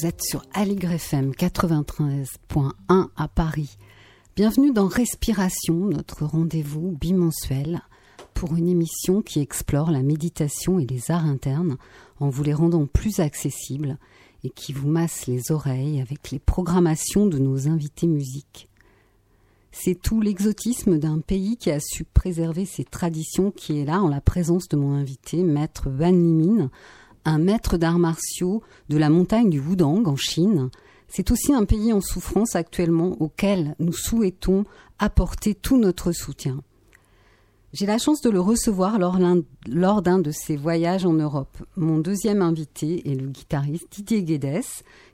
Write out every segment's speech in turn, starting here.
Vous êtes sur Aligre FM 93.1 à Paris. Bienvenue dans Respiration, notre rendez-vous bimensuel pour une émission qui explore la méditation et les arts internes en vous les rendant plus accessibles et qui vous masse les oreilles avec les programmations de nos invités musiques. C'est tout l'exotisme d'un pays qui a su préserver ses traditions qui est là en la présence de mon invité, maître Van un maître d'arts martiaux de la montagne du Wudang en Chine. C'est aussi un pays en souffrance actuellement auquel nous souhaitons apporter tout notre soutien. J'ai la chance de le recevoir lors, d'un de ses voyages en Europe. Mon deuxième invité est le guitariste Didier Guedes,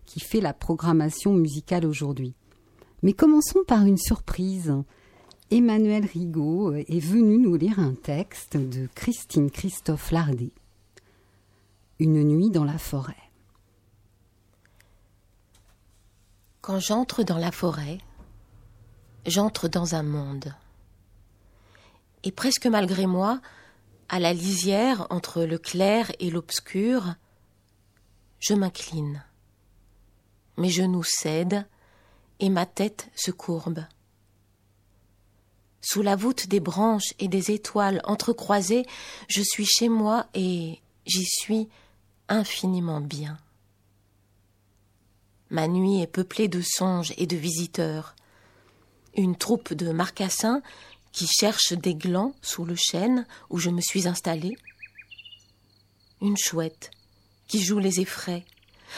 qui fait la programmation musicale aujourd'hui. Mais commençons par une surprise. Emmanuel Rigaud est venu nous lire un texte de Christine Christophe Lardet. Une nuit dans la forêt. Quand j'entre dans la forêt, j'entre dans un monde. Et presque malgré moi, à la lisière entre le clair et l'obscur, je m'incline. Mes genoux cèdent et ma tête se courbe. Sous la voûte des branches et des étoiles entrecroisées, je suis chez moi et j'y suis infiniment bien. Ma nuit est peuplée de songes et de visiteurs. Une troupe de marcassins qui cherchent des glands sous le chêne où je me suis installée. Une chouette qui joue les effraits,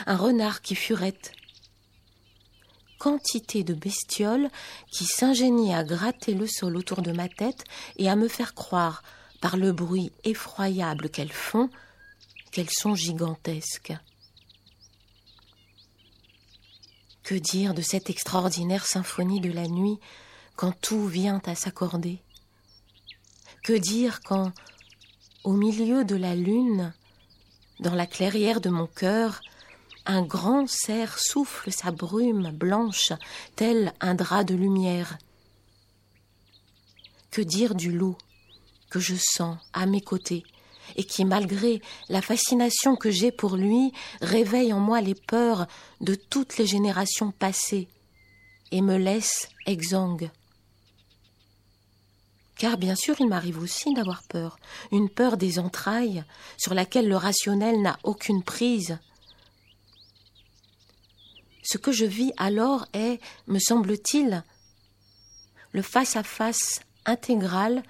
un renard qui furette. Quantité de bestioles qui s'ingénient à gratter le sol autour de ma tête et à me faire croire, par le bruit effroyable qu'elles font, qu'elles sont gigantesques. Que dire de cette extraordinaire symphonie de la nuit quand tout vient à s'accorder? Que dire quand, au milieu de la lune, dans la clairière de mon cœur, un grand cerf souffle sa brume blanche, tel un drap de lumière? Que dire du loup que je sens à mes côtés et qui, malgré la fascination que j'ai pour lui, réveille en moi les peurs de toutes les générations passées et me laisse exsangue. Car bien sûr, il m'arrive aussi d'avoir peur, une peur des entrailles sur laquelle le rationnel n'a aucune prise. Ce que je vis alors est, me semble-t-il, le face-à-face intégral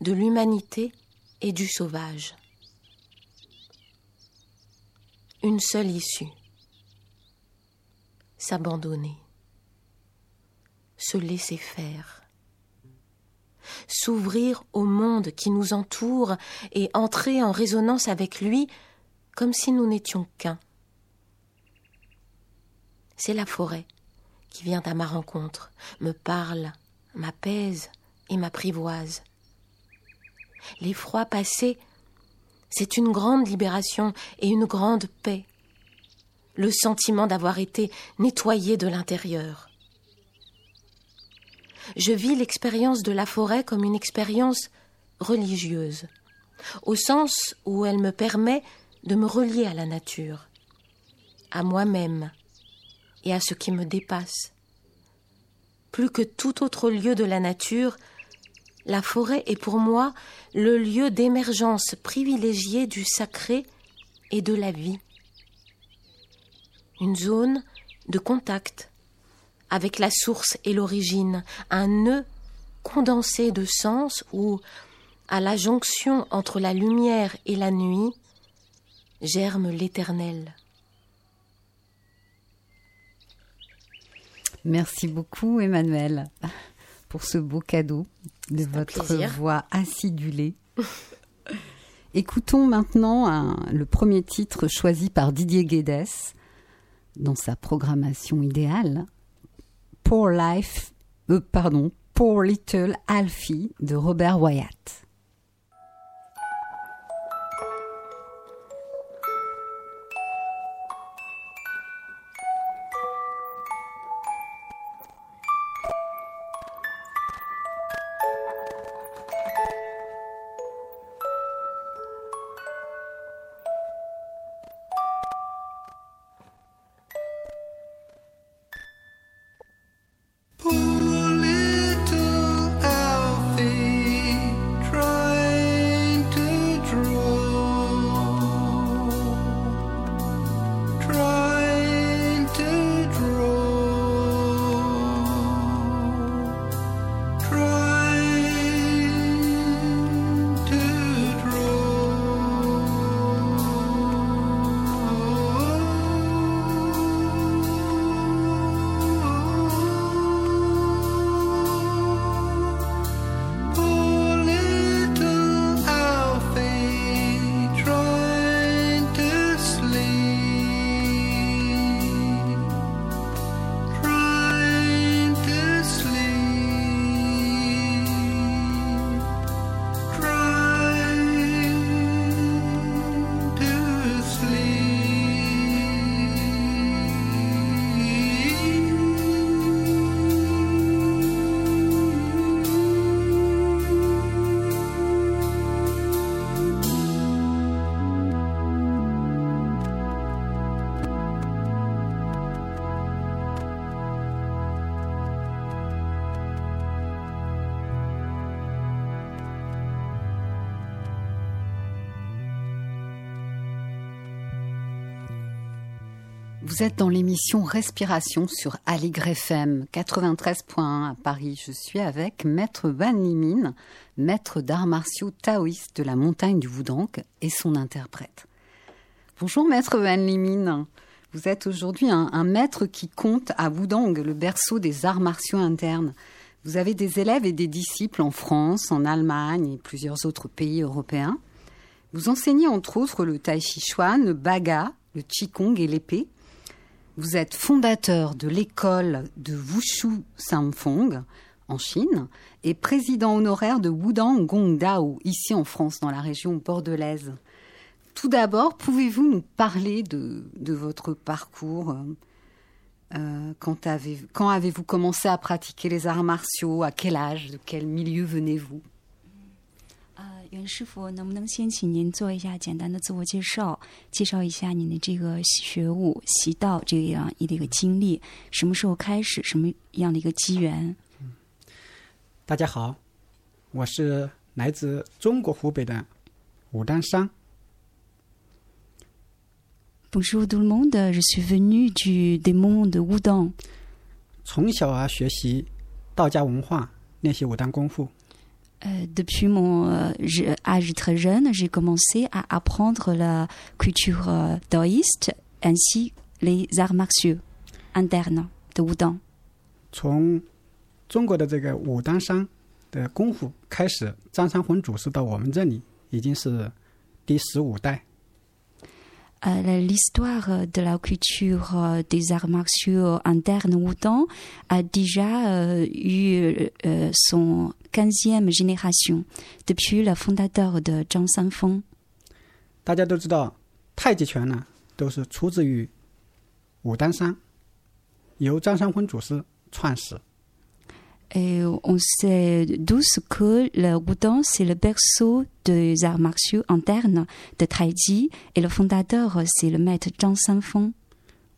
de l'humanité et du sauvage une seule issue s'abandonner, se laisser faire, s'ouvrir au monde qui nous entoure et entrer en résonance avec lui comme si nous n'étions qu'un. C'est la forêt qui vient à ma rencontre, me parle, m'apaise et m'apprivoise. Les froids passés c'est une grande libération et une grande paix. Le sentiment d'avoir été nettoyé de l'intérieur. Je vis l'expérience de la forêt comme une expérience religieuse, au sens où elle me permet de me relier à la nature, à moi-même et à ce qui me dépasse. Plus que tout autre lieu de la nature, la forêt est pour moi le lieu d'émergence privilégié du sacré et de la vie. Une zone de contact avec la source et l'origine, un nœud condensé de sens où, à la jonction entre la lumière et la nuit, germe l'éternel. Merci beaucoup, Emmanuel, pour ce beau cadeau de votre voix acidulée. Écoutons maintenant le premier titre choisi par Didier Guedes dans sa programmation idéale, Poor Life, euh, pardon, Poor Little Alfie de Robert Wyatt. Vous êtes dans l'émission Respiration sur Aligre FM 93.1 à Paris. Je suis avec Maître Van Limine, maître d'arts martiaux taoïste de la montagne du Wudang et son interprète. Bonjour Maître Van Limine. Vous êtes aujourd'hui un, maître qui compte à Wudang, le berceau des arts martiaux internes. Vous avez des élèves et des disciples en France, en Allemagne et plusieurs autres pays européens. Vous enseignez entre autres le tai chi chuan, le baga, le qigong et l'épée. Vous êtes fondateur de l'école de Wushu Samfong en Chine et président honoraire de Wudang Gongdao ici en France, dans la région bordelaise. Tout d'abord, pouvez-vous nous parler de, votre parcours euh, quand, avez, quand avez-vous commencé à pratiquer les arts martiaux? À quel âge? De quel milieu venez-vous? 袁师傅，能不能先请您做一下简单的自我介绍，介绍一下您的这个学武、习道这样一个经历，什么时候开始，什么样的一个机缘？大家好，我是来自中国湖北的武当山。Bonjour tout le monde, je suis venu du démon de Wudang。从小啊，学习道家文化，练习武当功夫。depuis mon âge très jeune, j'ai commencé à apprendre la culture taoïste ainsi les arts martiaux internes de Wudang. 从中国的这个武当山的功夫开始，张三丰祖师到我们这里已经是第十五代。 L'histoire de la culture des arts martiaux internes Wudang a déjà eu son quinzième génération depuis le fondateur de Zhang Sanfeng. 大家都知道，太极拳呢都是出自于武当山，由张三丰祖师创始。 Et on sait tous que le Wudang, c'est le berceau des arts martiaux internes de Taiji, et le fondateur, c'est le maître Zhang Sanfeng.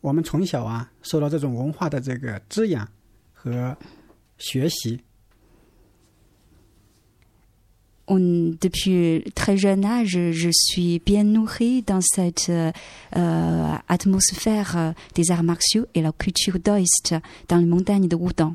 我们从小啊，受到这种文化的这个滋养和学习。on, depuis très jeune âge, je suis bien nourrie dans cette euh, atmosphère des arts martiaux et la culture taoïste dans les montagnes de Wudang.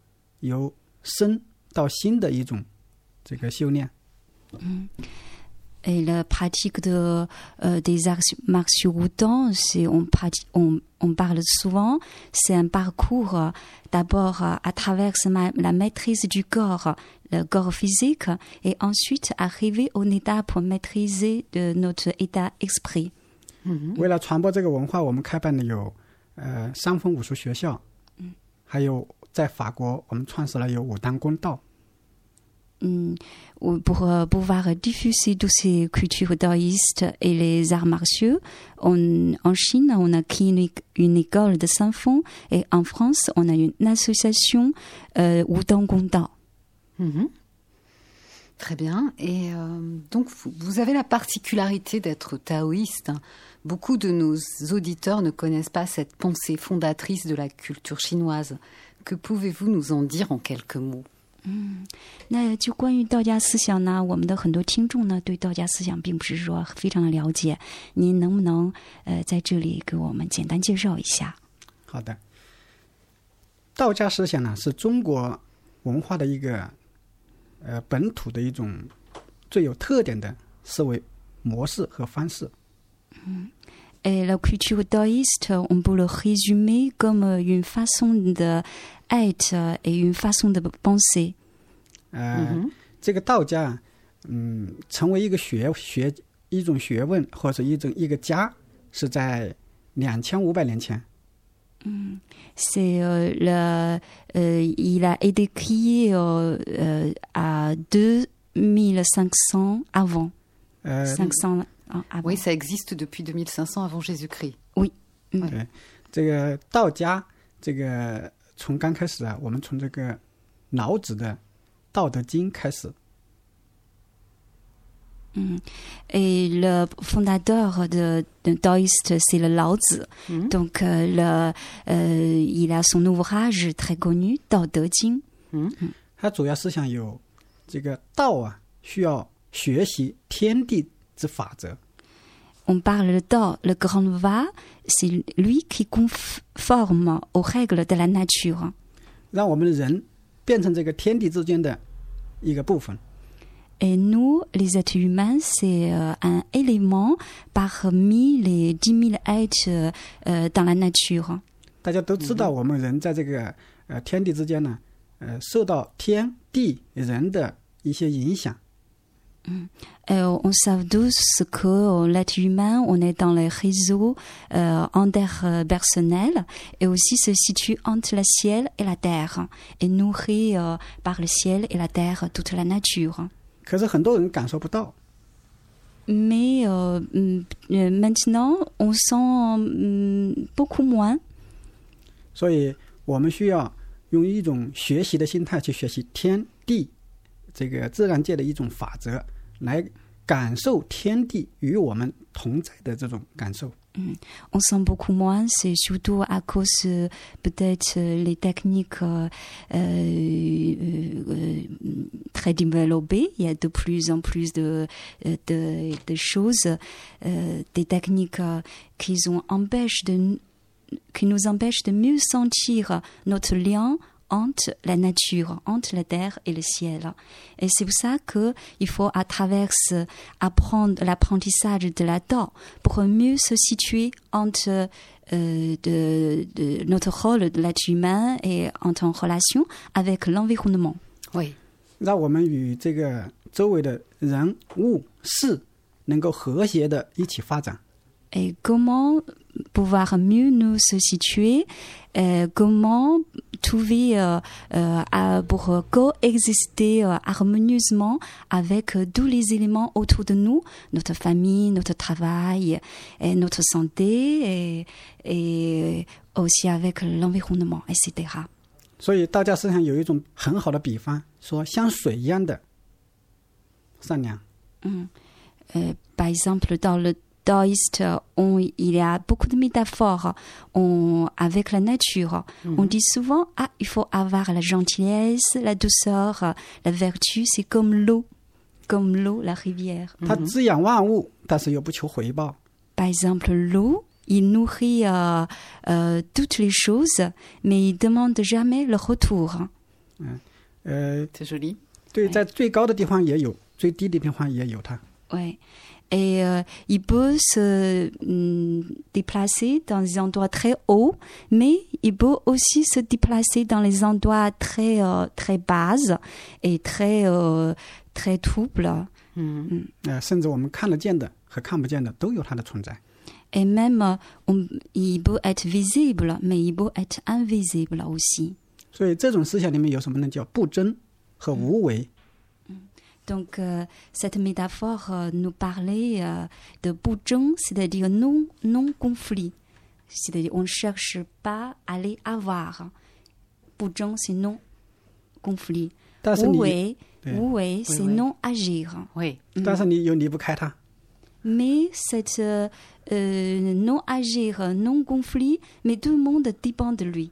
由身到心的一种这个修炼。嗯。et la pratique de, euh, des arts martiaux Wudang, c'est on, on, on, parle souvent, c'est un parcours euh, d'abord euh, à travers la maîtrise du corps, le corps physique, et ensuite arriver au état pour maîtriser de notre état esprit. 为了 传播这个文化，我们开办的有呃三峰武术学校，嗯，还有在法国我们创始了有武当公道。pour euh, pouvoir diffuser toutes ces cultures taoïstes et les arts martiaux. en Chine, on a créé une, école de Saint-Fond et en France, on a une association euh, Wudang Gongdao. Mhm. Très bien. Et euh, donc, vous, avez la particularité d'être taoïste. Beaucoup de nos auditeurs ne connaissent pas cette pensée fondatrice de la culture chinoise. Que pouvez-vous nous en dire en quelques mots 嗯，那就关于道家思想呢，我们的很多听众呢，对道家思想并不是说非常的了解。您能不能呃在这里给我们简单介绍一下？好的，道家思想呢是中国文化的一个 呃本土的一种最有特点的思维模式和方式。嗯。Et la culture taoïste, on peut le résumer comme une façon d'être et une façon de penser. 呃，这个道家，嗯，成为一个学学一种学问或者一种一个家，是在两千五百年前。嗯，c'est le il a été créé à deux mille cinq cents avant. Cinq cents. Oui, ça existe depuis 2500 avant Jésus-Christ. Oui. 对，这个道家，这个从刚开始啊，我们从这个老子的《道德经》开始。 嗯，et le fondateur de de taoïste c'est le Lao Tzu. Donc le il a son ouvrage très connu《道德经》。嗯，它主要思想有这个道啊，需要学习天地。on parle de temps, le grand va, c'est lui qui conforme aux règles de la nature. Et nous, les êtres humains, c'est euh, un élément parmi les dix mille êtres euh, dans la nature. 大家都知道，我们人在这个呃天地之间呢，呃，受到天地人的一些影响。euh, on sait tous que l'être humain, on est dans les réseaux euh, interpersonnels et aussi se situe entre le ciel et la terre et nourrit euh, par le ciel et la terre toute la nature. 可是很多人感受不到。没有，嗯，maintenant on sent beaucoup moins。所以我们需要用一种学习的心态去学习天地这个自然界的一种法则，来 On sent beaucoup moins, c'est surtout à cause euh, peut-être euh, les techniques euh, très développées. Il y a de plus en plus de, de, choses, des techniques qui nous empêchent de mieux sentir notre lien entre la nature, entre la terre et le ciel. Et c'est pour ça qu'il faut à travers apprendre l'apprentissage de la Tao pour mieux se situer entre euh, de, de, notre rôle de l'être humain et entre en relation avec l'environnement. Oui. 让我们与这个周围的人物事能够和谐的一起发展。 Et comment pouvoir mieux nous se situer, euh, comment trouver euh, euh, pour coexister harmonieusement avec tous les éléments autour de nous, notre famille, notre travail, et notre santé, et, et aussi avec l'environnement, etc. 所以道家思想有一种很好的比方，说像水一样的善良。嗯，呃，par exemple dans le taoïste, on, il y a beaucoup de métaphores avec la nature. Mhm. On dit souvent, ah, il faut avoir la gentillesse, la douceur, la vertu, c'est comme l'eau, comme l'eau, la rivière. Par exemple, l'eau, il nourrit euh, euh, toutes les choses, mais il ne demande jamais le retour. Mmh. Euh, c'est joli. Ouais. Ouais Et euh, il peut se hum, déplacer dans des endroits très hauts, mais il peut aussi se déplacer dans les endroits très euh, très bas et très euh, très troubles. 呃，甚至我们看得见的和看不见的都有它的存在。 Et même, euh, on- il peut être visible, mais il peut être invisible aussi. 所以这种思想里面有什么呢？叫不争和无为。 Donc, euh, cette métaphore euh, nous parlait euh, de boujong, c'est-à-dire non, non conflit. C'est-à-dire, on ne cherche pas à les avoir. Boujong, c'est non conflit. Oui, c'est non agir. Oui. Mm. Mais cette non agir, non conflit, mais tout le monde dépend de lui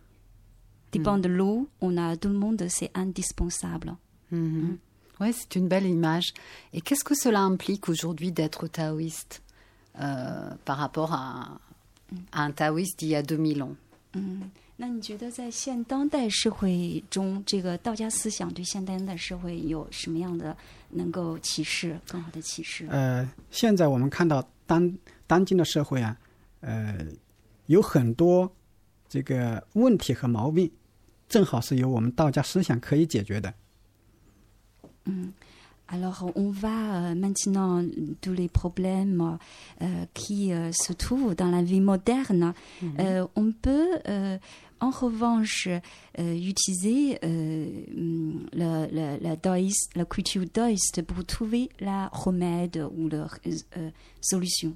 dépend mm. de l'eau, on a tout le monde, c'est indispensable. Mm-hmm. Mm -hmm. Ouais, c'est une belle image. Et qu'est-ce que cela implique aujourd'hui d'être taoïste euh, par rapport à, à un taoïste d'il y a 2000 ans 那你觉得在现当代社会中，这个道家思想对现当代社会有什么样的能够启示、更好的启示？呃，现在我们看到当当今的社会啊，呃，有很多这个问题和毛病，正好是由我们道家思想可以解决的。Alors, on va euh, maintenant tous les problèmes euh, qui euh, se trouvent dans la vie moderne. Euh, on peut, euh, en revanche, euh, utiliser euh, hum, le, le- la, taoïste- la culture taoïste pour trouver la remède ou la euh, solution.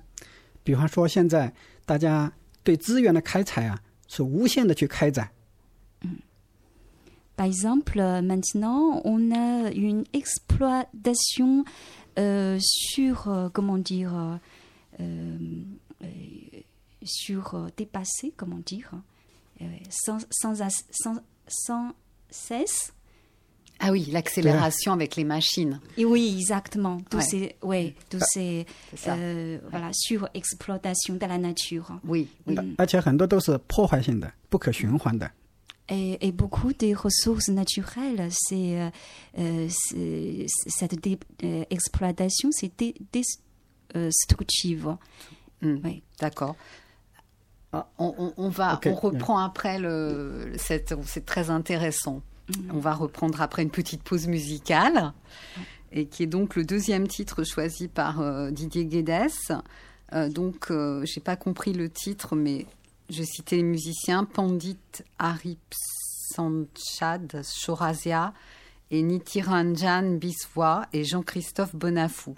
比方说，现在大家对资源的开采啊，是无限的去开展， Par exemple, euh, maintenant, on a une exploitation euh, sur, euh, comment dire, euh, euh, euh, sur euh, dépassé, comment dire, euh, sans, sans, as- sans, sans cesse. Ah oui, l'accélération avec les machines. Et oui, exactement. Tous Ouais. ces, ouais, tous ces, C'est ça. euh, voilà, sur exploitation de la nature. Oui, oui. 而且很多都是破坏性的、不可循环的。 Et, et beaucoup des ressources naturelles, c'est euh, euh, cette euh, exploitation, c'est destructive. Mm. Oui. D'accord. On, on- on va, Ok, on reprend après le. C'est très intéressant. On va reprendre après une petite pause musicale, et qui est donc le deuxième titre choisi par euh, Didier Guedes. Euh, donc, euh, j'ai pas compris le titre, mais je citais les musiciens Pandit Arip Sanchad Chorazia et Nitiranjan Biswa et Jean-Christophe Bonafou.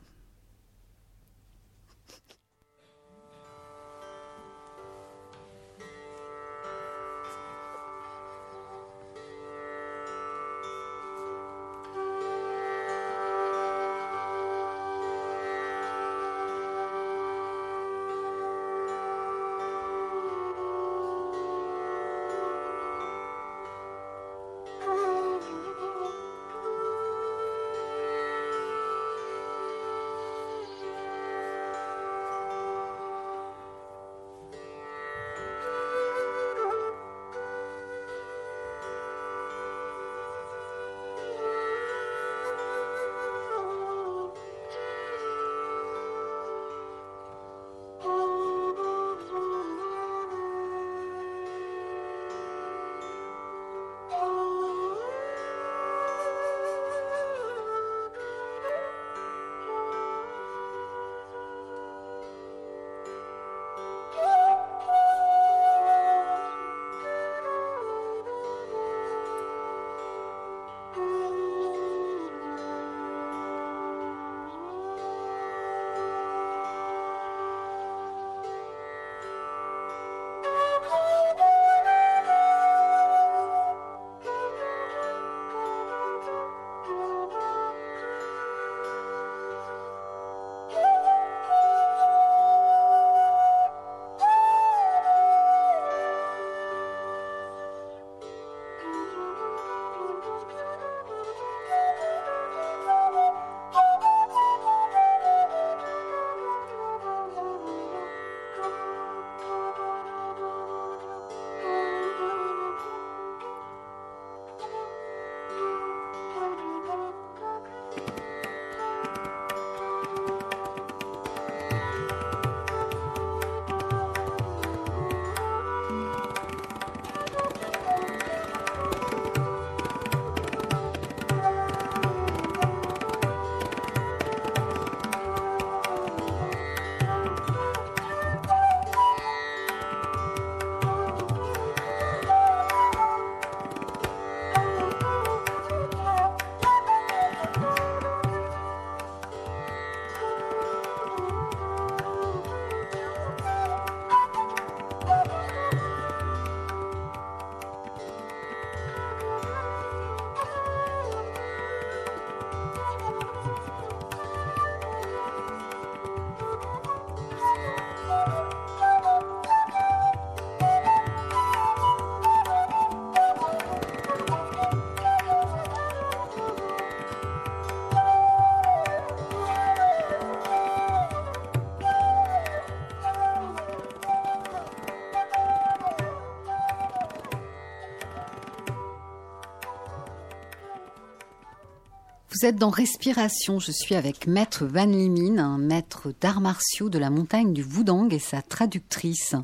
Vous êtes dans Respiration. Je suis avec Maître Van Limin, un maître d'arts martiaux de la montagne du Wudang et sa traductrice.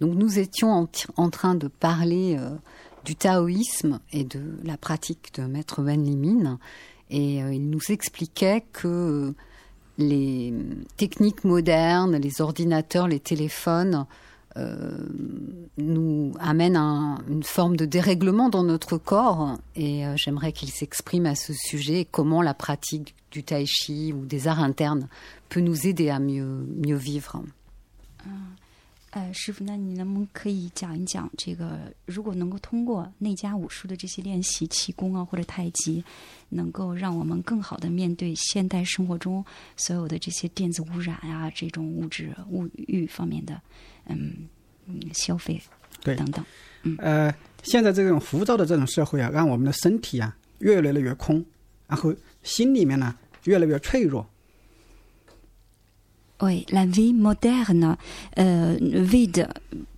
Donc nous étions en, train de parler euh, du taoïsme et de la pratique de Maître Van Limin. Et euh, il nous expliquait que les techniques modernes, les ordinateurs, les téléphones, euh, nous amènent à une forme de dérèglement dans notre corps. Et euh, j'aimerais qu'il s'exprime à ce sujet comment la pratique du tai chi ou des arts internes peut nous aider à mieux, mieux vivre. 呃，师傅，那你能不能可以讲一讲这个？如果能够通过内家武术的这些练习，气功啊或者太极，能够让我们更好的面对现代生活中所有的这些电子污染啊，这种物质物欲方面的， 嗯嗯，消费对等等。嗯，呃，现在这种浮躁的这种社会啊，让我们的身体啊越来越空，然后心里面呢越来越脆弱。Oui, la vie moderne euh, vide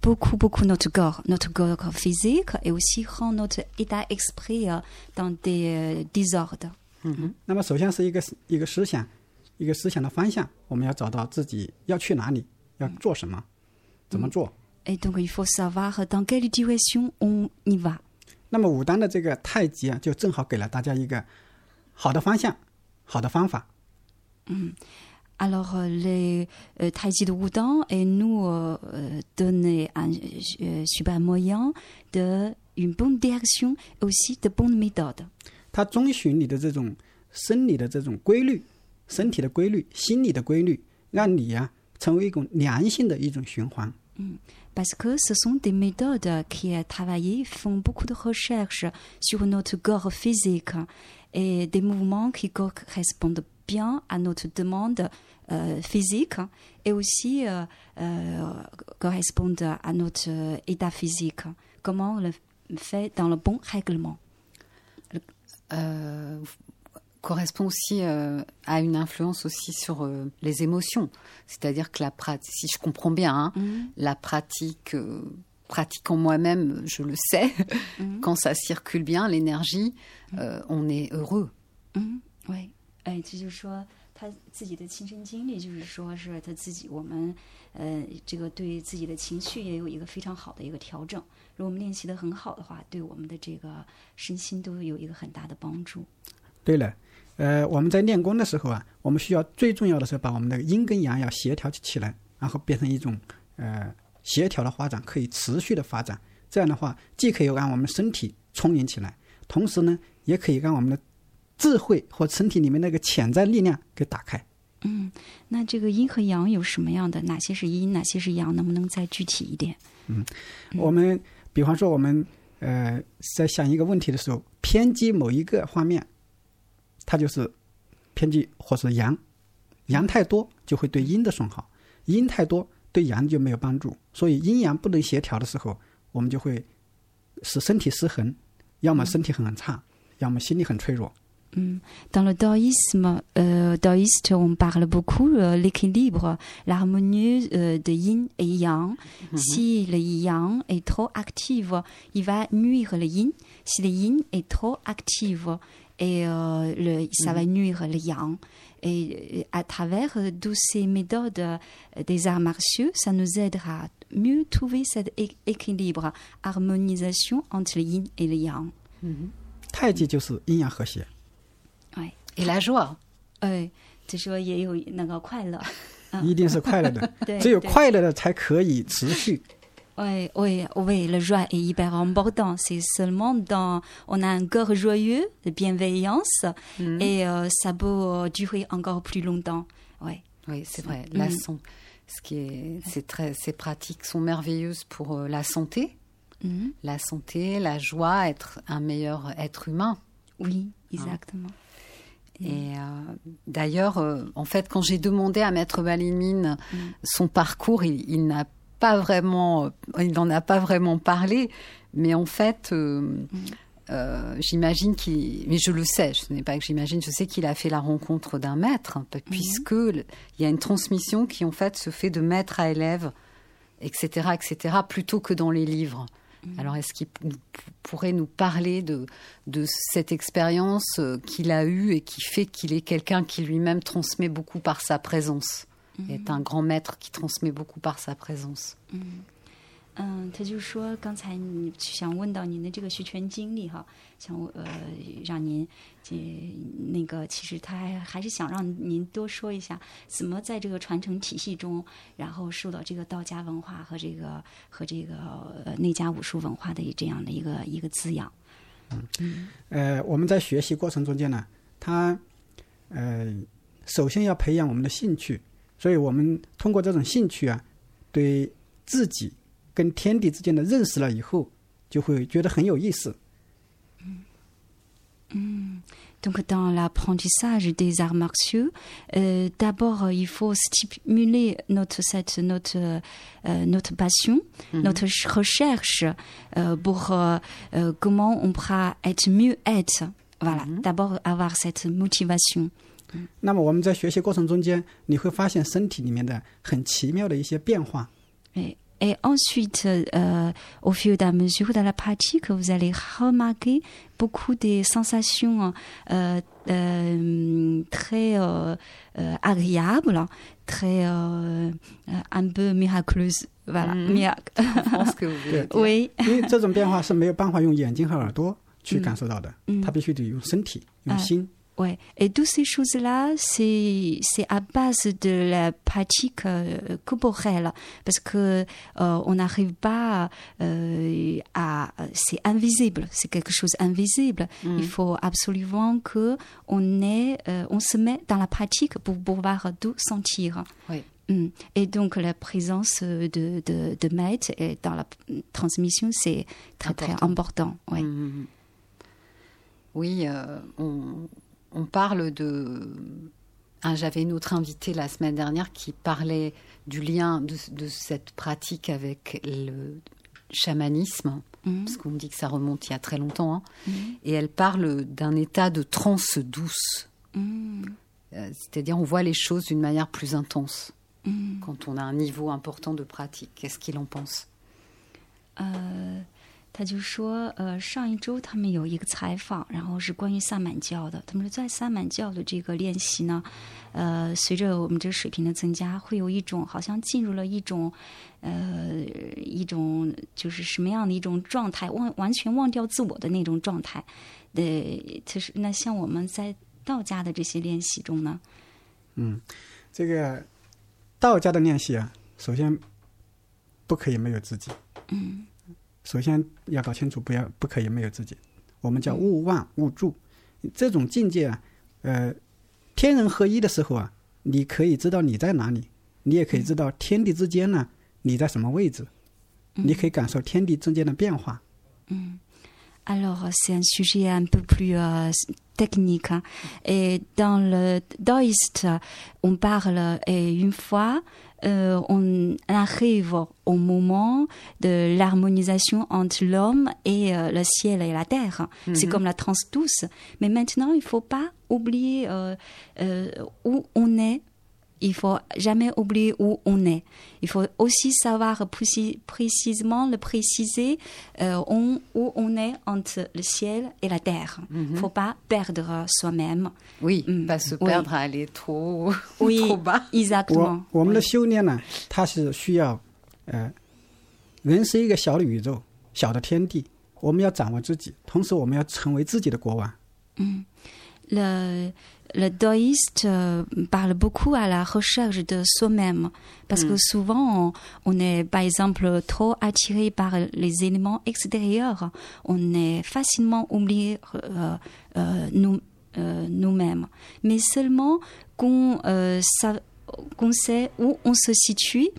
beaucoup, beaucoup notre corps, notre corps physique et aussi rend notre état euh, dans des euh, désordres. 嗯哼，那么首先是一个一个思想，一个思想的方向，我们要找到自己要去哪里，要做什么，怎么做。Et donc il faut savoir dans quelle direction on y va. 那么武当的这个太极啊，就正好给了大家一个好的方向，好的方法。嗯。alors, les euh, Taiji de Wudang et nous euh, donner un euh, super moyen de une bonne direction aussi de bonnes méthodes. 它遵循你的这种生理的这种规律、身体的规律、心理的规律，让你、啊、成为一种良性的一种循环。嗯。Parce que ce sont des méthodes qui travaillent, font beaucoup de recherches sur notre corps physique et des mouvements qui correspondent bien à notre demande euh, physique et aussi euh, euh, correspondent à notre état physique. Comment on le fait dans le bon règlement? correspond aussi à une influence aussi sur les émotions. C'est-à-dire que la pratique, si je comprends bien, hein, mm-hmm. la pratique, pratiquant moi-même, je le sais, mm-hmm. quand ça circule bien, l'énergie, mm-hmm. on est heureux. Oui. 哎，这就是说他自己的亲身经历，就是说是他自己，我们呃，这个对自己的情绪也有一个非常好的一个调整。如果我们练习的很好的话，对我们的这个身心都有一个很大的帮助。对了， 呃，我们在练功的时候啊，我们需要最重要的是把我们的阴跟阳要协调起来，然后变成一种呃协调的发展，可以持续的发展。这样的话，既可以让我们身体充盈起来，同时呢，也可以让我们的。智慧或身体里面那个潜在力量给打开。嗯，那这个阴和阳有什么样的？哪些是阴，哪些是阳？能不能再具体一点？嗯，我们比方说，我们呃在想一个问题的时候，偏激某一个方面，它就是偏激或是阳。阳太多就会对阴的损耗，阴太多对阳就没有帮助。所以阴阳不能协调的时候，我们就会使身体失衡，要么身体很差，要么心理很脆弱。Dans le taoïsme, euh, taoïste, on parle beaucoup de l'équilibre, l'harmonie euh, de yin et yang. Mhm. Si le yang est trop actif, il va nuire le yin. Si le yin est trop actif, et euh, le, ça va mhm. nuire le yang. Et à travers toutes ces méthodes des arts martiaux, ça nous aidera à mieux trouver cet équilibre, harmonisation entre le yin et le yang. Mm -hmm. Et la joie. Oui, Oui, oui, oui, la joie est hyper important. C'est seulement dans, on a un cœur joyeux, de bienveillance, mm. et euh, ça peut euh, durer encore plus longtemps. Ouais. Oui, c'est vrai. Mm. La mmh. ce qui est, c'est très, ces pratiques sont merveilleuses pour euh, la santé, mm-hmm. la santé, la joie, être un meilleur être humain. Oui, hein. exactement. Et mm. d'ailleurs, en fait, quand j'ai demandé à Maître Balimine son parcours, il, il n'a pas vraiment, il n'en a pas vraiment parlé, mais en fait, euh, mm. j'imagine qu'il, mais je le sais, ce n'est pas que j'imagine, je sais qu'il a fait la rencontre d'un maître, mm. puisque il y a une transmission qui en fait se fait de maître à élève, etc., etc., plutôt que dans les livres. Mm. Alors, est-ce qu'il pourrait nous parler de, de cette expérience euh, qu'il a eue et qui fait qu'il est quelqu'un qui lui-même transmet beaucoup par sa présence, mm. est un grand maître qui transmet beaucoup par sa présence 嗯，他就说，刚才你想问到您的这个学拳经历哈，想呃让您这那个，其实他还还是想让您多说一下，怎么在这个传承体系中，然后受到这个道家文化和这个和这个呃内家武术文化的这样的一个一个滋养。嗯，呃，我们在学习过程中间呢，他呃首先要培养我们的兴趣，所以我们通过这种兴趣啊，对自己。跟天地之间的认识了以后，就会觉得很有意思。嗯，donc dans l'apprentissage des arts martiaux, d'abord il faut stimuler notre cette notre notre passion, notre recherche pour comment on pourra être mieux être. Voilà, d'abord avoir cette motivation. 那么我们在学习过程中间，你会发现身体里面的很奇妙的一些变化。Et ensuite, euh, au fur et à mesure de la pratique, vous allez remarquer beaucoup des sensations euh, euh, très agréables, très un peu miraculeuses. Voilà, mm. miracle. Oui. 因为这种变化是没有办法用眼睛和耳朵去感受到的，它必须得用身体、用心。Ouais. Et toutes ces choses-là, c'est c'est à base de la pratique euh, corporelle, parce que euh, on n'arrive pas euh, à c'est invisible, c'est quelque chose invisible. Mm. Il faut absolument que on est on se met dans la pratique pour pouvoir tout sentir. Oui. Mm. Et donc la présence de, de, de maître et dans la transmission, c'est très très important. Ouais. Mm. Oui, on, on parle de. Ah, j'avais une autre invitée la semaine dernière qui parlait du lien de, cette pratique avec le chamanisme, mhm. parce qu'on dit que ça remonte il y a très longtemps, hein. mhm. et elle parle d'un état de transe douce. Mhm. Euh, c'est-à-dire, on voit les choses d'une manière plus intense quand on a un niveau important de pratique. Qu'est-ce qu'il en pense? Euh, 他就说，呃，上一周他们有一个采访，然后是关于萨满教的。他们说，在萨满教的这个练习呢，呃，随着我们这个水平的增加，会有一种好像进入了一种，呃，一种就是什么样的一种状态，忘完全忘掉自我的那种状态。呃，其实那像我们在道家的这些练习中呢，嗯，这个道家的练习啊，首先不可以没有自己，嗯。首先要搞清楚，不要不可以没有自己。我们叫勿忘勿助，这种境界啊，呃，天人合一的时候啊，你可以知道你在哪里，你也可以知道天地之间呢，你在什么位置，你可以感受天地之间的变化。嗯，alors c'est un sujet un peu plus technique et dans le Daoist on parle une fois euh, on arrive au moment de l'harmonisation entre l'homme et euh, le ciel et la terre. C'est mhm. comme la transe douce. Mais maintenant, il ne faut pas oublier euh, où on est il faut jamais oublier où on est. Il faut aussi savoir précisément le préciser euh, où on est entre le ciel et la terre. Il ne faut pas perdre soi-même. Oui, mm. pas se perdre à aller trop, oui, trop bas. Exactement. 我们的修炼呢，它是需要，呃，人是一个小的宇宙，小的天地，我们要掌握自己，同时我们要成为自己的国王。嗯 ，le le doïste euh, parle beaucoup à la recherche de soi-même. Parce que mm. souvent on, est par exemple trop attiré par les éléments extérieurs, on est facilement oublié euh, euh, nous nous-mêmes, mais seulement qu'on qu'on sait où on se situe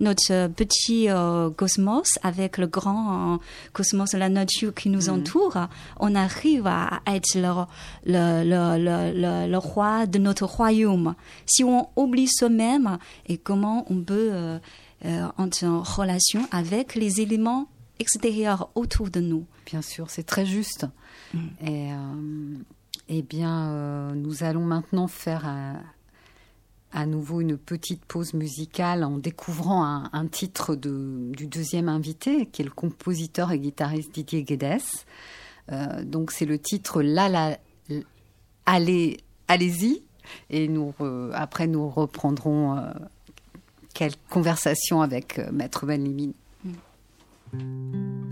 notre petit euh, cosmos avec le grand euh, cosmos, la nature qui nous mhm. entoure, on arrive à être le, le, le, roi de notre royaume. Si on oublie soi-même, et comment on peut euh, entrer en relation avec les éléments extérieurs autour de nous Bien sûr, c'est très juste. Mm. Et, eh bien, nous allons maintenant faire à nouveau une petite pause musicale en découvrant un, titre du deuxième invité, qui est le compositeur et guitariste Didier Guedes. Euh, donc c'est le titre La La Allez allez-y et nous après nous reprendrons euh, quelques conversations avec euh, Maître Ben Limine. Mm.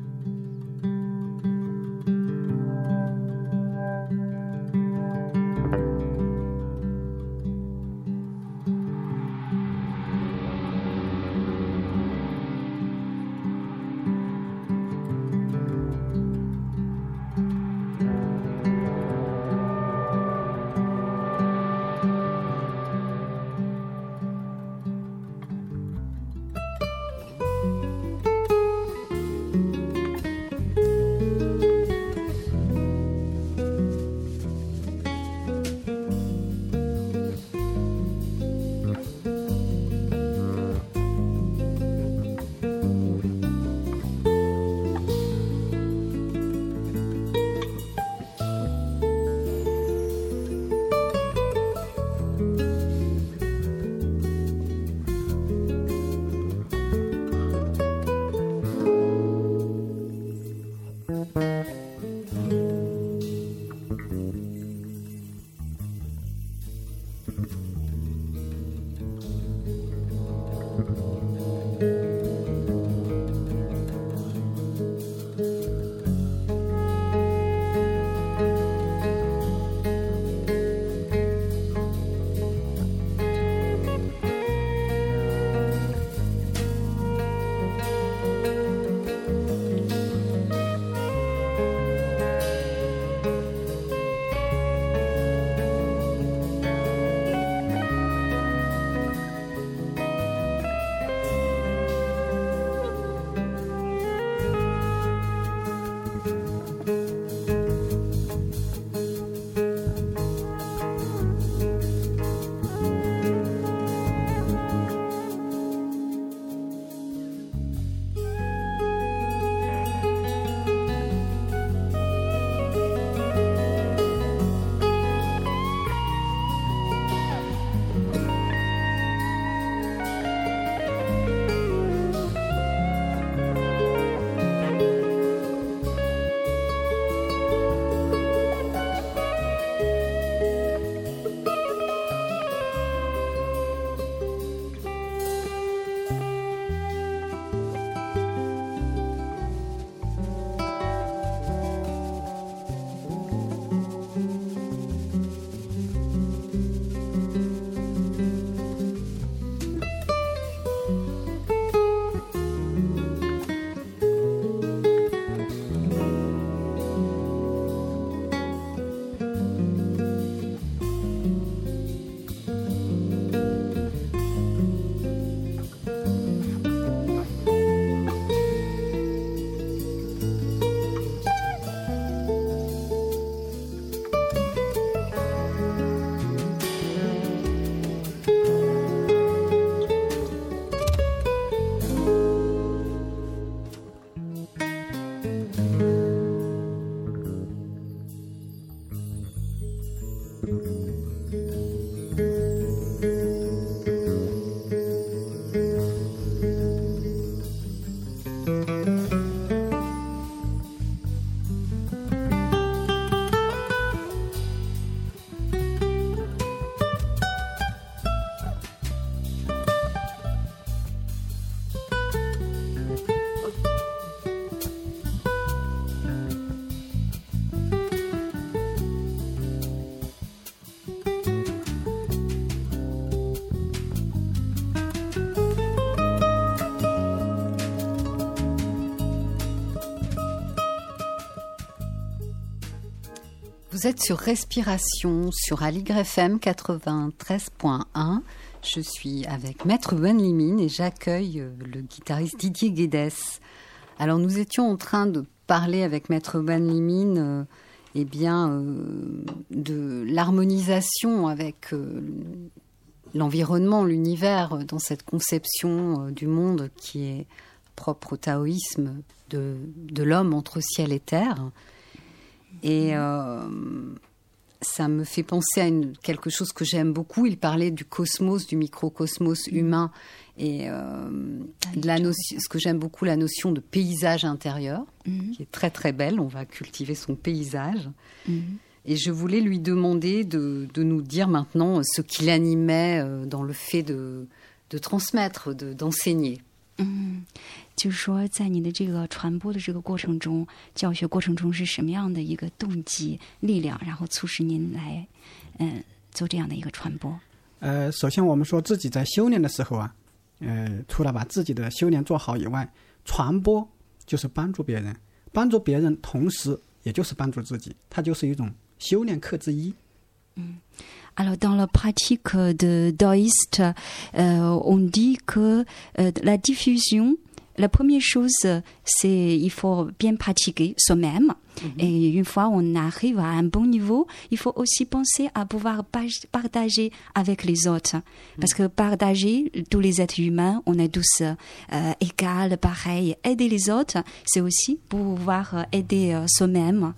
Êtes sur Respiration sur Aligre FM 93.1. Je suis avec Maître Ben Limine et j'accueille euh, le guitariste Didier Guedes. Alors nous étions en train de parler avec Maître Ben Limine euh, eh bien, euh, de l'harmonisation avec l'environnement, l'univers, dans cette conception du monde qui est propre au taoïsme de l'homme entre ciel et terre. Et euh, ça me fait penser à une, quelque chose que j'aime beaucoup. Il parlait du cosmos, du microcosmos humain et euh, de la notion, ce que j'aime beaucoup, la notion de paysage intérieur, qui est très très belle. On va cultiver son paysage. Et je voulais lui demander de, de nous dire maintenant ce qui l'animait euh, dans le fait de, de transmettre, de- d'enseigner. 嗯，就是说，在你的这个传播的这个过程中，教学过程中是什么样的一个动机、力量，然后促使您来，嗯、做这样的一个传播？呃，首先我们说自己在修炼的时候啊，呃，除了把自己的修炼做好以外，传播就是帮助别人，帮助别人，同时也就是帮助自己，它就是一种修炼课之一。嗯 Alors, dans la pratique de taoïste, euh, on dit que euh, la diffusion, la première chose, c'est il faut bien pratiquer soi-même. Et une fois on arrive à un bon niveau, il faut aussi penser à pouvoir pa- partager avec les autres. Parce que partager, tous les êtres humains, on est tous euh, égales, pareils. Aider les autres, c'est aussi pouvoir euh, aider euh, soi-même.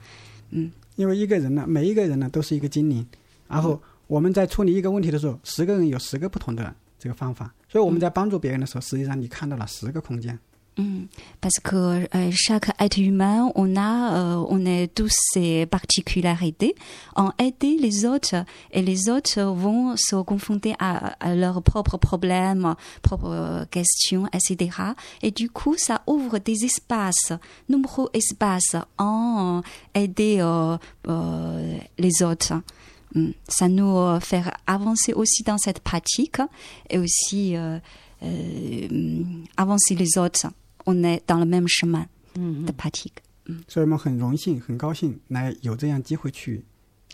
因为一个人呢，每一个人呢都是一个精灵，然后我们在处理一个问题的时候，十个人有十个不同的这个方法，所以我们在帮助别人的时候，实际上你看到了十个空间。 Mm. Parce que euh, chaque être humain, on a, euh, on est tous ses particularités. En aider les autres, et les autres vont se confronter à, leurs propres problèmes, propres euh, questions, etc. Et du coup, ça ouvre des espaces, nombreux espaces en aider euh, les autres. Mm. Ça nous fait avancer aussi dans cette pratique et aussi avancer les autres On est dans le même chemin de pratique. 所以我们很荣幸、很高兴来有这样机会去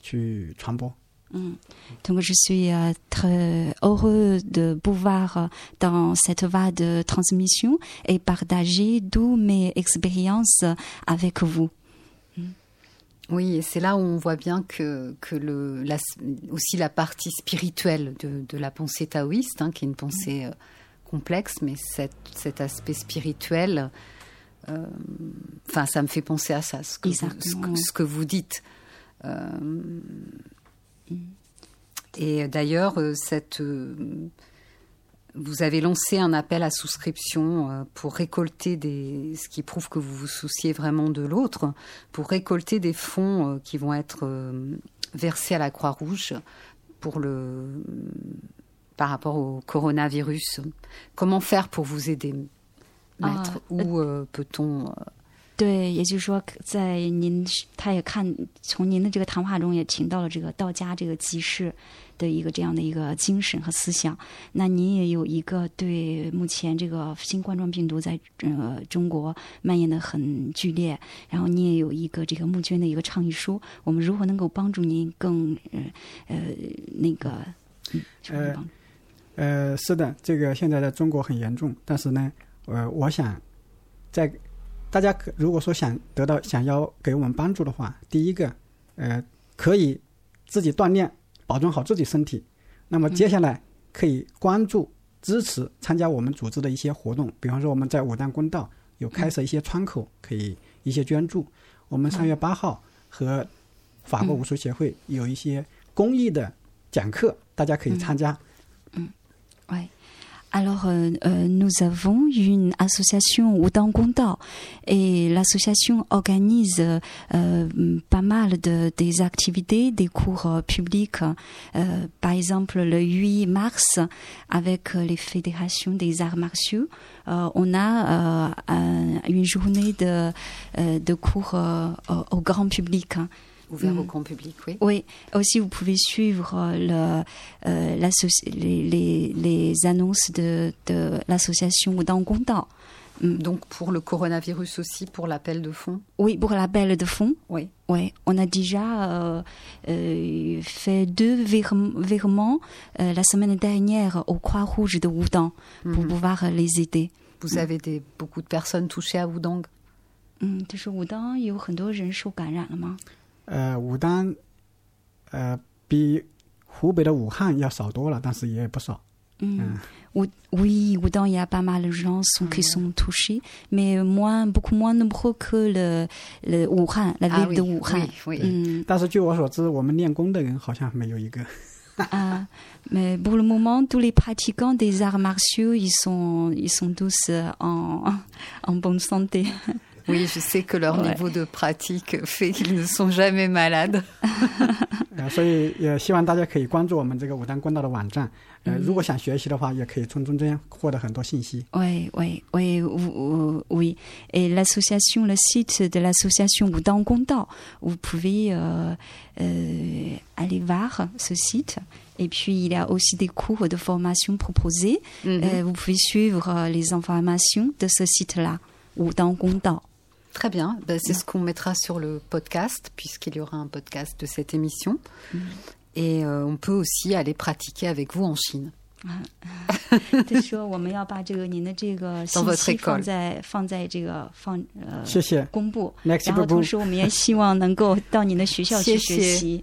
去传播。 Donc je suis euh, très heureux de pouvoir euh, dans cette voie de transmission et partager toutes mes expériences avec vous. Oui, et c'est là où on voit bien que, que le, la, aussi la partie spirituelle de, de la pensée taoïste, hein, qui est une pensée euh, complexe, mais cet, cet aspect spirituel, euh, enfin, ça me fait penser à ça, ce que, vous, ce que, ce que vous dites. Euh, et d'ailleurs, euh, cette, vous avez lancé un appel à souscription pour récolter des, ce qui prouve que vous vous souciez vraiment de l'autre, pour récolter des fonds qui vont être versés à la Croix-Rouge pour le, par rapport au coronavirus. Comment faire pour vous aider, maître Ah, Où euh, peut-on euh, 对，也就是说，在您他也看从您的这个谈话中也听到了这个道家这个集市的一个这样的一个精神和思想。那您也有一个对目前这个新冠状病毒在呃中国蔓延的很剧烈，然后你也有一个这个募捐的一个倡议书，我们如何能够帮助您更呃呃那个嗯什么帮助 呃，是的，这个现在在中国很严重，但是呢，呃，我想在大家可如果说想得到想要给我们帮助的话，第一个，呃，可以自己锻炼，保重好自己身体。那么接下来可以关注、支持、参加我们组织的一些活动，比方说我们在武当公道有开设一些窗口，可以一些捐助。我们三月八号和法国武术协会有一些公益的讲课，大家可以参加。Alors, euh, euh, nous avons une association Wudang Gongdao et l'association organise euh, pas mal de des activités, des cours publics. Par exemple, le 8 mars, avec les fédérations des arts martiaux, on a un- une journée de, cours au, au grand public ouvert Mm. au grand public Oui. Oui, aussi vous pouvez suivre euh, le, euh, l'associ- les, les, les annonces de, de l'association dans Gonda. Donc pour le coronavirus aussi, pour l'appel de fonds Oui, pour l'appel de fonds. Oui. Oui, on a déjà euh, euh, fait deux virem- virements euh, la semaine dernière au Croix-Rouge de Wudang pour Mhm. pouvoir les aider. Vous avez des, beaucoup de personnes touchées à Wudang 嗯，就是武当有很多人受感染了吗？ 呃，武当，呃，比湖北的武汉要少多了，但是也不少。Mm. Oui, Oudan, il y a pas mal de gens sont, qui sont touchés, mais moins, beaucoup moins nombreux que le, le Wuhan, la ville de Wuhan. Oui, oui. Mm. 但是据我所知，我们练功的人好像没有一个。Ah, mais pour le moment, tous les pratiquants des arts martiaux, ils sont, ils sont tous euh, en, en bonne santé. Oui, je sais que leur Ouais. niveau de pratique fait qu'ils ne sont jamais malades. 呃，所以也希望大家可以关注我们这个武当官道的网站。呃，如果想学习的话，也可以从中间获得很多信息。 Oui, oui, oui, ou- ou- oui. Et l'association, le site de l'association Wudang Gongdao, vous pouvez euh, euh, aller voir ce site. Et puis, il y a aussi des cours de formation proposés. Mhm. Euh, vous pouvez suivre euh, les informations de ce site-là, Wudang Gongdao. Très bien, ben, c'est ce qu'on mettra sur le podcast, puisqu'il y aura un podcast de cette émission. Mmh. Et euh, on peut aussi aller pratiquer avec vous en Chine. dans votre école.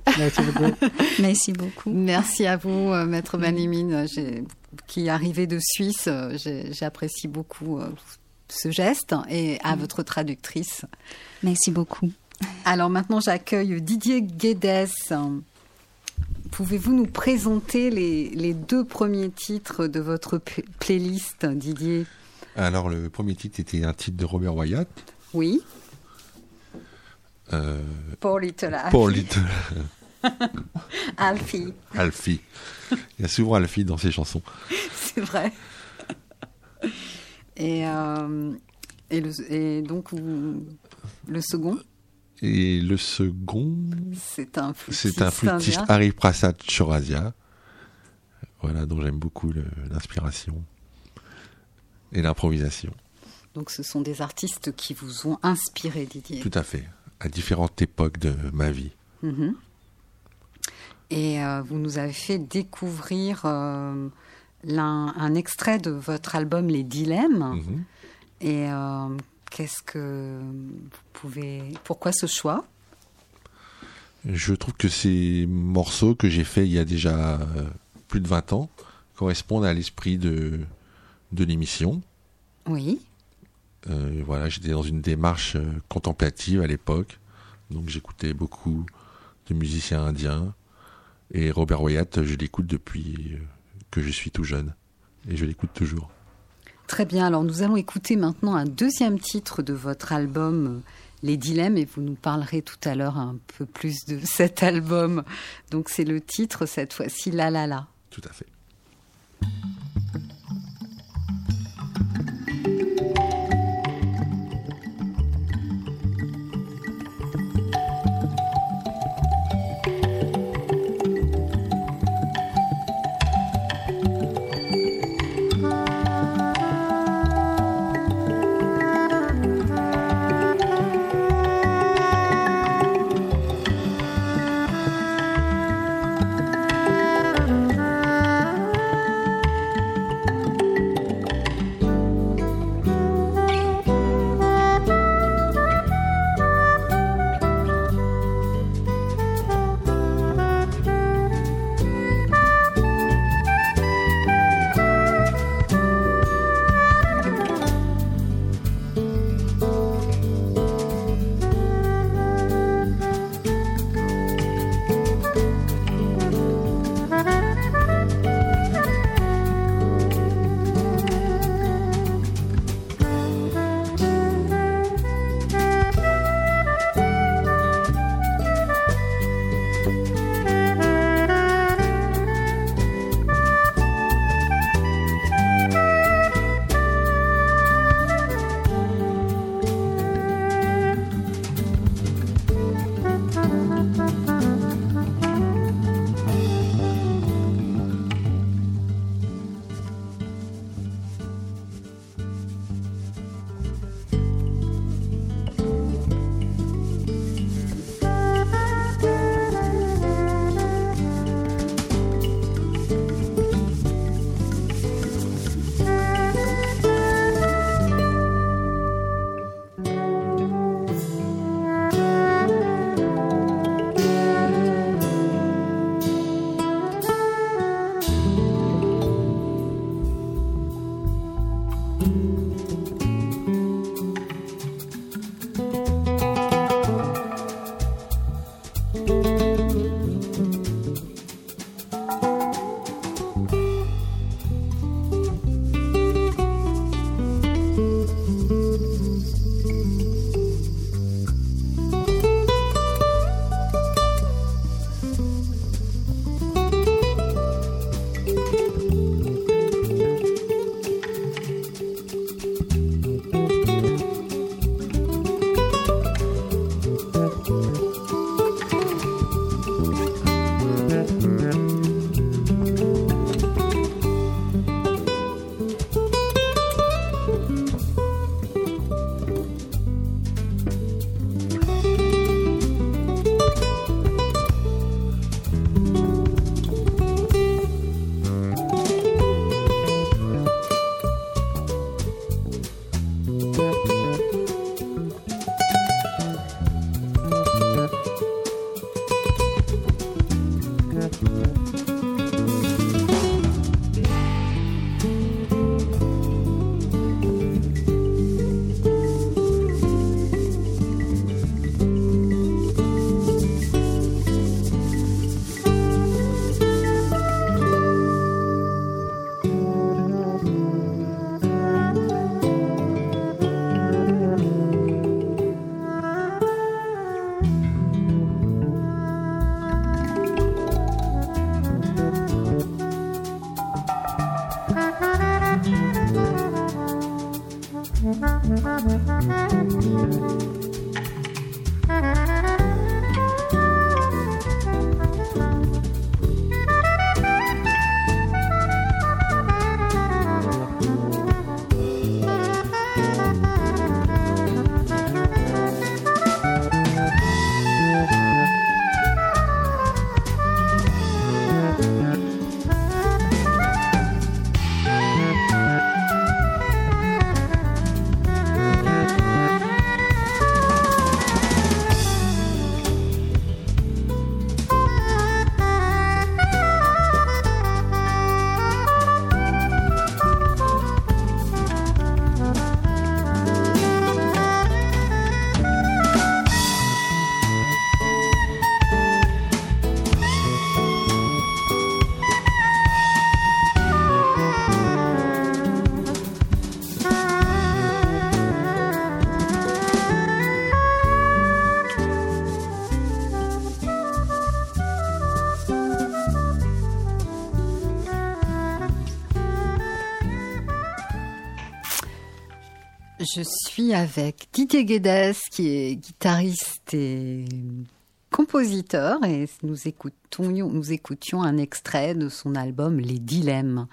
Merci beaucoup. Merci beaucoup. Merci à vous, euh, Maître Manimin, euh, qui est arrivé de Suisse. Euh, j'apprécie beaucoup ce geste et à votre traductrice. Merci beaucoup. Alors maintenant, j'accueille Didier Guédès. Pouvez-vous nous présenter les, les deux premiers titres de votre playlist, Didier? Alors, le premier titre était un titre de Robert Wyatt. Oui Euh, Pour Little Alfie. Paul Little Alfie, Alfie. Il y a souvent Alfie dans ses chansons. c'est vrai. Et, euh, et, le- et donc, le second, Et le second, c'est un flûtiste, c'est un flûtiste. Harry Prasad Chorazia. Voilà, dont j'aime beaucoup l'inspiration et l'improvisation. Donc, ce sont des artistes qui vous ont inspiré, Didier. Tout à fait. À différentes époques de ma vie. Mhm. Et euh, vous nous avez fait découvrir euh, un extrait de votre album Les Dilemmes. Mhm. Et euh, qu'est-ce que vous pouvez. Pourquoi ce choix? Je trouve que ces morceaux que j'ai faits il y a déjà euh, plus de 20 ans correspondent à l'esprit de, de l'émission. Oui. Euh, voilà, j'étais dans une démarche contemplative à l'époque, donc j'écoutais beaucoup de musiciens indiens. Et Robert Wyatt, je l'écoute depuis que je suis tout jeune, et je l'écoute toujours. Très bien. Alors, nous allons écouter maintenant un deuxième titre de votre album. euh, Les dilemmes, et vous nous parlerez tout à l'heure un peu plus de cet album. Donc, c'est le titre, cette fois-ci, La La La. Tout à fait. Je suis avec Didier Guedes, qui est guitariste et compositeur, et nous écoutions un extrait de son album Les Dilemmes.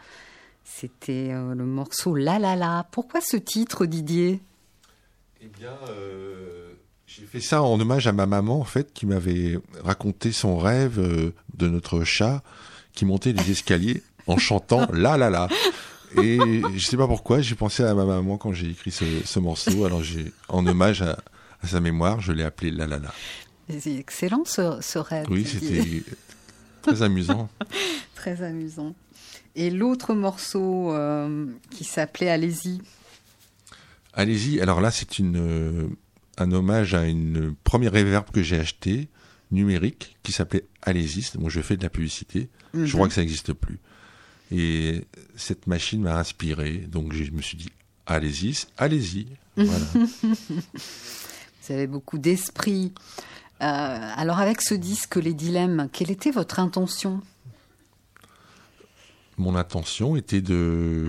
C'était euh, le morceau La La La. Pourquoi ce titre, Didier? Eh bien, euh, j'ai fait ça en hommage à ma maman, en fait, qui m'avait raconté son rêve euh, de notre chat qui montait les escaliers en chantant La La La. Et je sais pas pourquoi, j'ai pensé à ma maman quand j'ai écrit ce, morceau. Alors j'ai, en hommage à, sa mémoire, je l'ai appelé La La La. C'est excellent ce, rêve. Oui, c'était très amusant. très amusant. Et l'autre morceau euh, qui s'appelait Allez-y. Allez-y. Alors là, c'est une euh, un hommage à une première réverb que j'ai acheté numérique qui s'appelait Allez-y. Bon, je fais de la publicité. Je mhm. crois que ça n'existe plus. Et cette machine m'a inspiré. Donc je me suis dit, allez-y, allez-y. Voilà. Vous avez beaucoup d'esprit. Euh, alors avec ce disque, Les Dilemmes, quelle était votre intention? Mon intention était de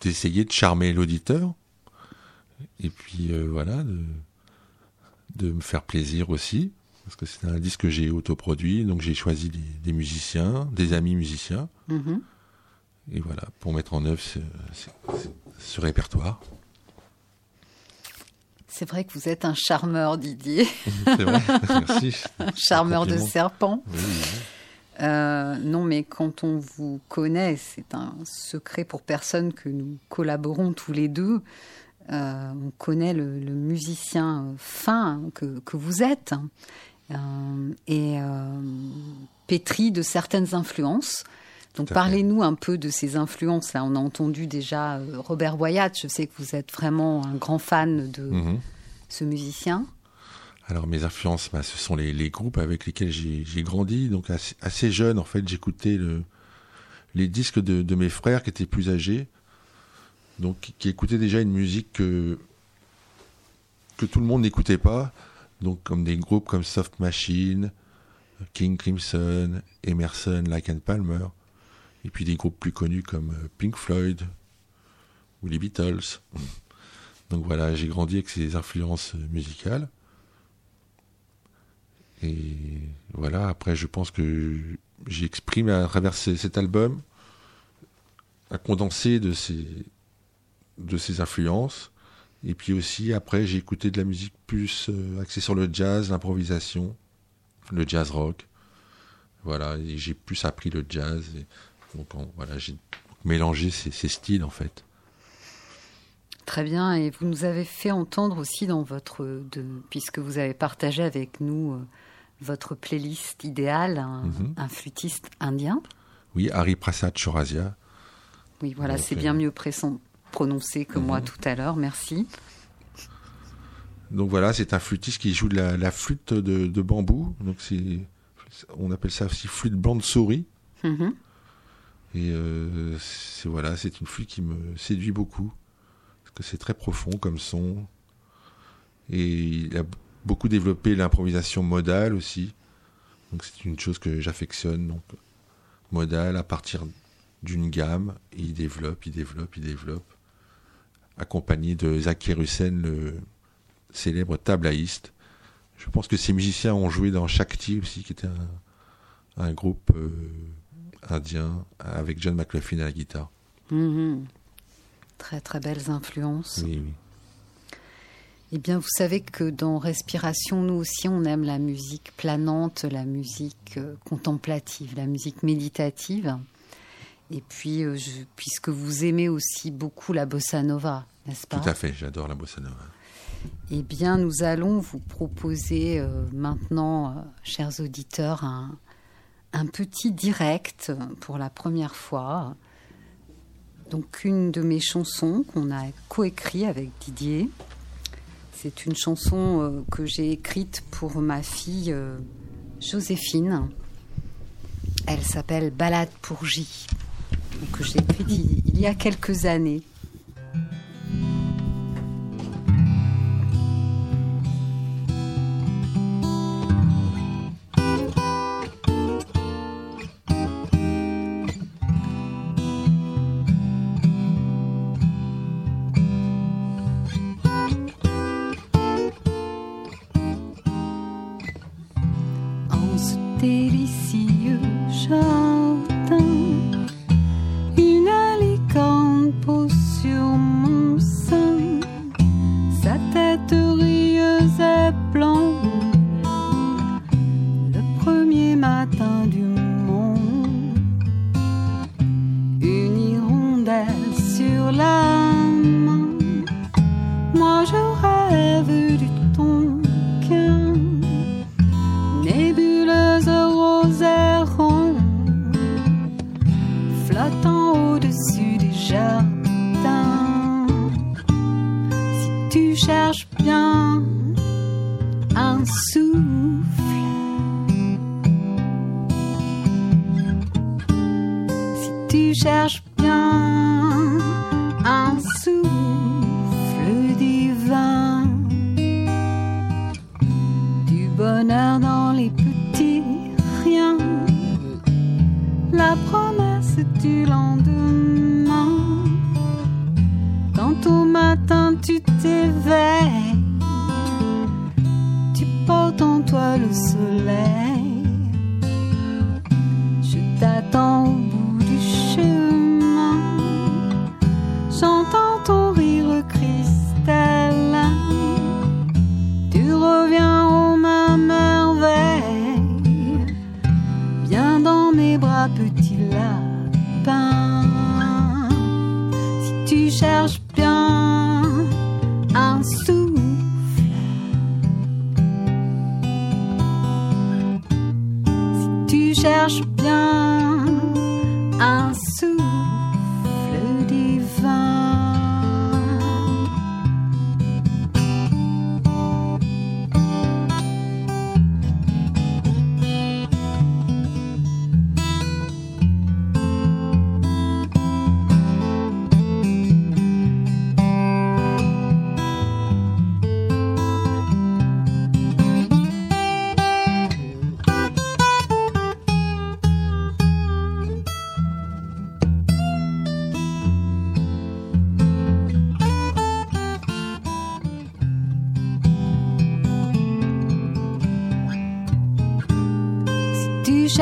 d'essayer de charmer l'auditeur. Et puis euh, voilà, de, de me faire plaisir aussi parce que c'est un disque que j'ai autoproduit, donc j'ai choisi des, musiciens, des amis musiciens. Mhm. Et voilà, pour mettre en œuvre ce, répertoire. C'est vrai que vous êtes un charmeur, Didier. C'est vrai, merci. un charmeur de serpent. Euh, non, mais quand on vous connaît, c'est un secret pour personne que nous collaborons tous les deux. Euh, on connaît le, musicien fin que, que vous êtes euh, et pétri de certaines influences donc parlez-nous un peu de ces influences. Là, on a entendu déjà euh, Robert Wyatt. Je sais que vous êtes vraiment un grand fan de mhm. ce musicien. Alors mes influences, bah, ce sont les, groupes avec lesquels j'ai grandi. Donc assez, jeune, en fait, j'écoutais les disques de, mes frères qui étaient plus âgés, donc qui écoutaient déjà une musique que que tout le monde n'écoutait pas. Donc comme des groupes comme Soft Machine, King Crimson, Emerson, Like and Palmer et puis des groupes plus connus comme euh, Pink Floyd ou les Beatles. Donc voilà, j'ai grandi avec ces influences musicales. Et voilà, après je pense que j'ai exprimé à travers cet album un condensé de ces, de ces influences. Et puis aussi, après, j'ai écouté de la musique plus euh, axée sur le jazz, l'improvisation, le jazz rock. Voilà, j'ai plus appris le jazz. Donc voilà, j'ai mélangé ces, styles en fait. Très bien, et vous nous avez fait entendre aussi dans votre, de, puisque vous avez partagé avec nous euh, votre playlist idéale, un, mhm. flûtiste indien. Oui, Hari Prasad Chorazia. Oui, voilà, c'est bien mieux prononcé que moi mhm. tout à l'heure, merci. Donc voilà, c'est un flûtiste qui joue de la, flûte de, bambou. Donc on appelle ça aussi flûte bande souris. Mhm. Et euh, c'est voilà, c'est une flûte qui me séduit beaucoup parce que c'est très profond comme son. Et il a beaucoup développé l'improvisation modale aussi. Donc c'est une chose que j'affectionne. Donc modale à partir d'une gamme, il développe, il développe, il développe, accompagné de Zaki Russen, le célèbre tablaïste. Je pense que ces musiciens ont joué dans Shakti aussi, qui était un, un groupe euh, avec John McLaughlin à la guitare. Mhm. Très très belles influences. Oui, oui. Eh bien, vous savez que dans Respiration, nous aussi, on aime la musique planante, la musique euh, contemplative, la musique méditative. Et puis, euh, puisque vous aimez aussi beaucoup la bossa nova, n'est-ce pas? Tout à fait, j'adore la bossa nova. Eh bien, nous allons vous proposer euh, maintenant, chers auditeurs, un, un petit direct pour la première fois. Donc une de mes chansons qu'on a coécrit avec Didier. C'est une chanson euh, que j'ai écrite pour ma fille euh, Joséphine. Elle s'appelle Balade pour J. Que j'ai écrite il y a quelques années.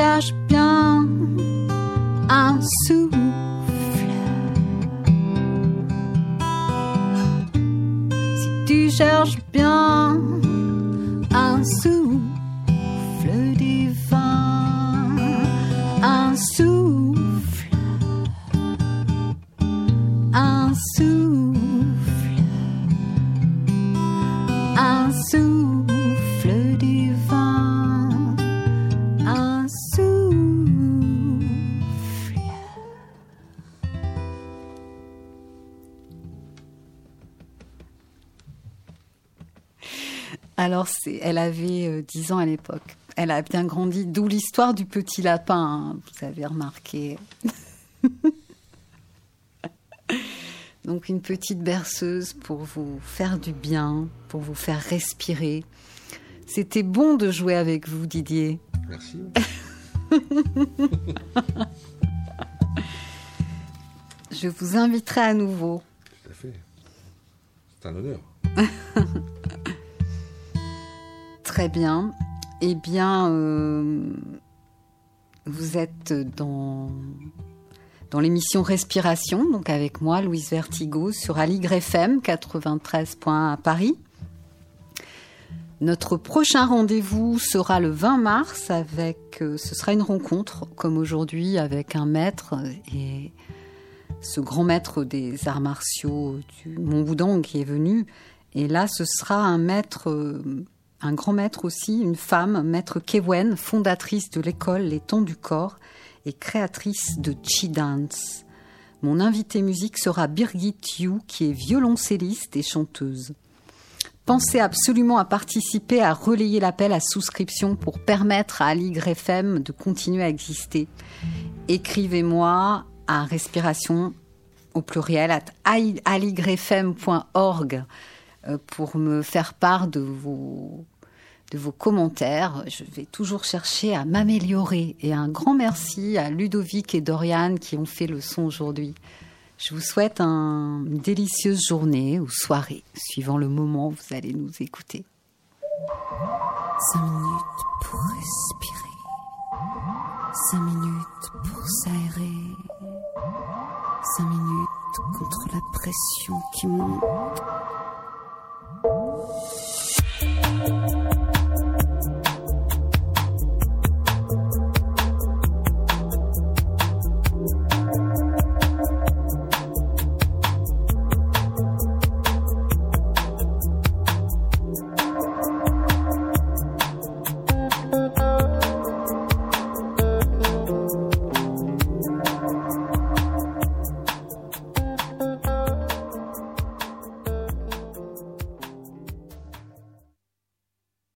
cherche Alors, elle avait euh, 10 ans à l'époque. Elle a bien grandi, d'où l'histoire du petit lapin, hein, vous avez remarqué. Donc, une petite berceuse pour vous faire du bien, pour vous faire respirer. C'était bon de jouer avec vous, Didier. Merci. Je vous inviterai à nouveau. Tout à fait. C'est un honneur. Très bien. Eh bien, euh, vous êtes dans, l'émission Respiration, donc avec moi, Louise Vertigo, sur Aligre FM 93.1 à Paris. Notre prochain rendez-vous sera le 20 mars avec, euh, ce sera une rencontre, comme aujourd'hui, avec un maître et ce grand maître des arts martiaux du Mont Boudang qui est venu. Et là, ce sera un maître, euh, un grand maître aussi, une femme, maître Kewen, fondatrice de l'école Les Tons du Corps et créatrice de Chi Dance. Mon invité musique sera Birgit Yu, qui est violoncelliste et chanteuse. Pensez absolument à participer à relayer l'appel à souscription pour permettre à Aligre FM de continuer à exister. Écrivez-moi à respiration au pluriel at aligrefm.org euh, pour me faire part de vos, de vos commentaires. Je vais toujours chercher à m'améliorer. Et un grand merci à Ludovic et Dorian qui ont fait le son aujourd'hui. Je vous souhaite un- une délicieuse journée ou soirée, suivant le moment où vous allez nous écouter. Cinq minutes pour respirer. Cinq minutes pour s'aérer. Cinq minutes contre la pression qui monte.